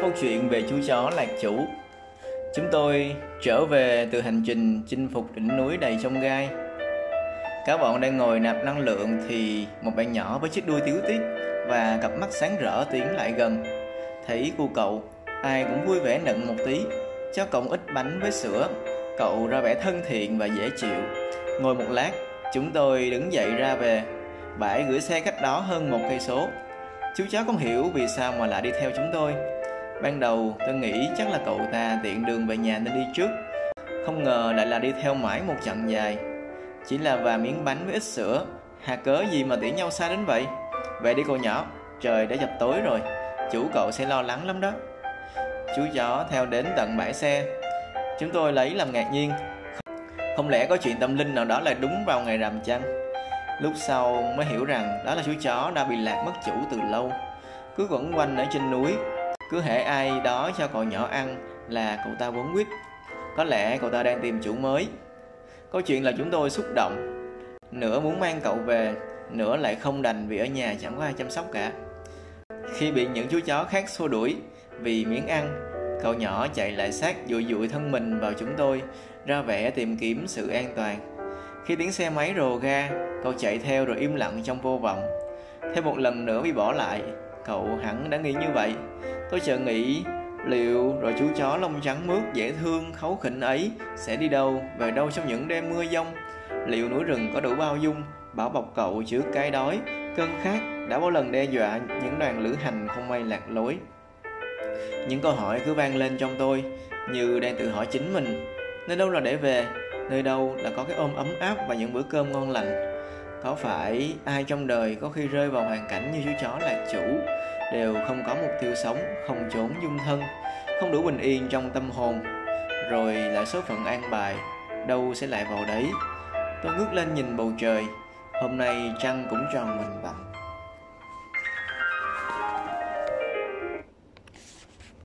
câu chuyện về chú chó lạc chủ. Chúng tôi trở về từ hành trình chinh phục đỉnh núi đầy sông gai. Cả bọn đang ngồi nạp năng lượng thì một bạn nhỏ với chiếc đuôi tiếu tít và cặp mắt sáng rỡ tiến lại gần. Thấy cô cậu, ai cũng vui vẻ nựng một tí, cho cậu ít bánh với sữa. Cậu ra vẻ thân thiện và dễ chịu. Ngồi một lát, chúng tôi đứng dậy ra về. Bãi gửi xe cách đó hơn một cây số Chú chó không hiểu vì sao mà lại đi theo chúng tôi Ban đầu, tôi nghĩ chắc là cậu ta tiện đường về nhà nên đi trước. Không ngờ lại là đi theo mãi một chặng dài. Chỉ là vài miếng bánh với ít sữa. Hà cớ gì mà tiễn nhau xa đến vậy? Về đi cậu nhỏ, Trời đã dập tối rồi. Chủ cậu sẽ lo lắng lắm đó. Chú chó theo đến tận bãi xe. Chúng tôi lấy làm ngạc nhiên. Không lẽ có chuyện tâm linh nào đó lại đúng vào ngày rằm chăng? Lúc sau mới hiểu rằng đó là chú chó đã bị lạc mất chủ từ lâu. Cứ quẩn quanh ở trên núi cứ hễ ai đó cho cậu nhỏ ăn là cậu ta quấn quyết Có lẽ cậu ta đang tìm chủ mới. Câu chuyện là chúng tôi xúc động. Nửa muốn mang cậu về Nửa lại không đành vì ở nhà chẳng có ai chăm sóc cả. Khi bị những chú chó khác xua đuổi Vì miếng ăn Cậu nhỏ chạy lại sát dụi dụi thân mình vào chúng tôi Ra vẻ tìm kiếm sự an toàn. Khi tiếng xe máy rồ ga, cậu chạy theo rồi im lặng trong vô vọng. Thêm một lần nữa bị bỏ lại, cậu hẳn đã nghĩ như vậy. Tôi chợt nghĩ liệu rồi chú chó lông trắng mướt dễ thương khấu khỉnh ấy sẽ đi đâu, về đâu trong những đêm mưa giông? Liệu núi rừng có đủ bao dung, bảo bọc cậu trước cái đói, cơn khát đã bao lần đe dọa những đoàn lữ hành không may lạc lối? Những câu hỏi cứ vang lên trong tôi như đang tự hỏi chính mình Nơi đâu là để về nơi đâu là có cái ôm ấm áp và những bữa cơm ngon lành có phải ai trong đời có khi rơi vào hoàn cảnh như chú chó là chủ, đều không có mục tiêu sống, không trốn dung thân, không đủ bình yên trong tâm hồn, rồi lại số phận an bài, đâu sẽ lại vào đấy. Tôi ngước lên nhìn bầu trời, hôm nay trăng cũng tròn mình vặn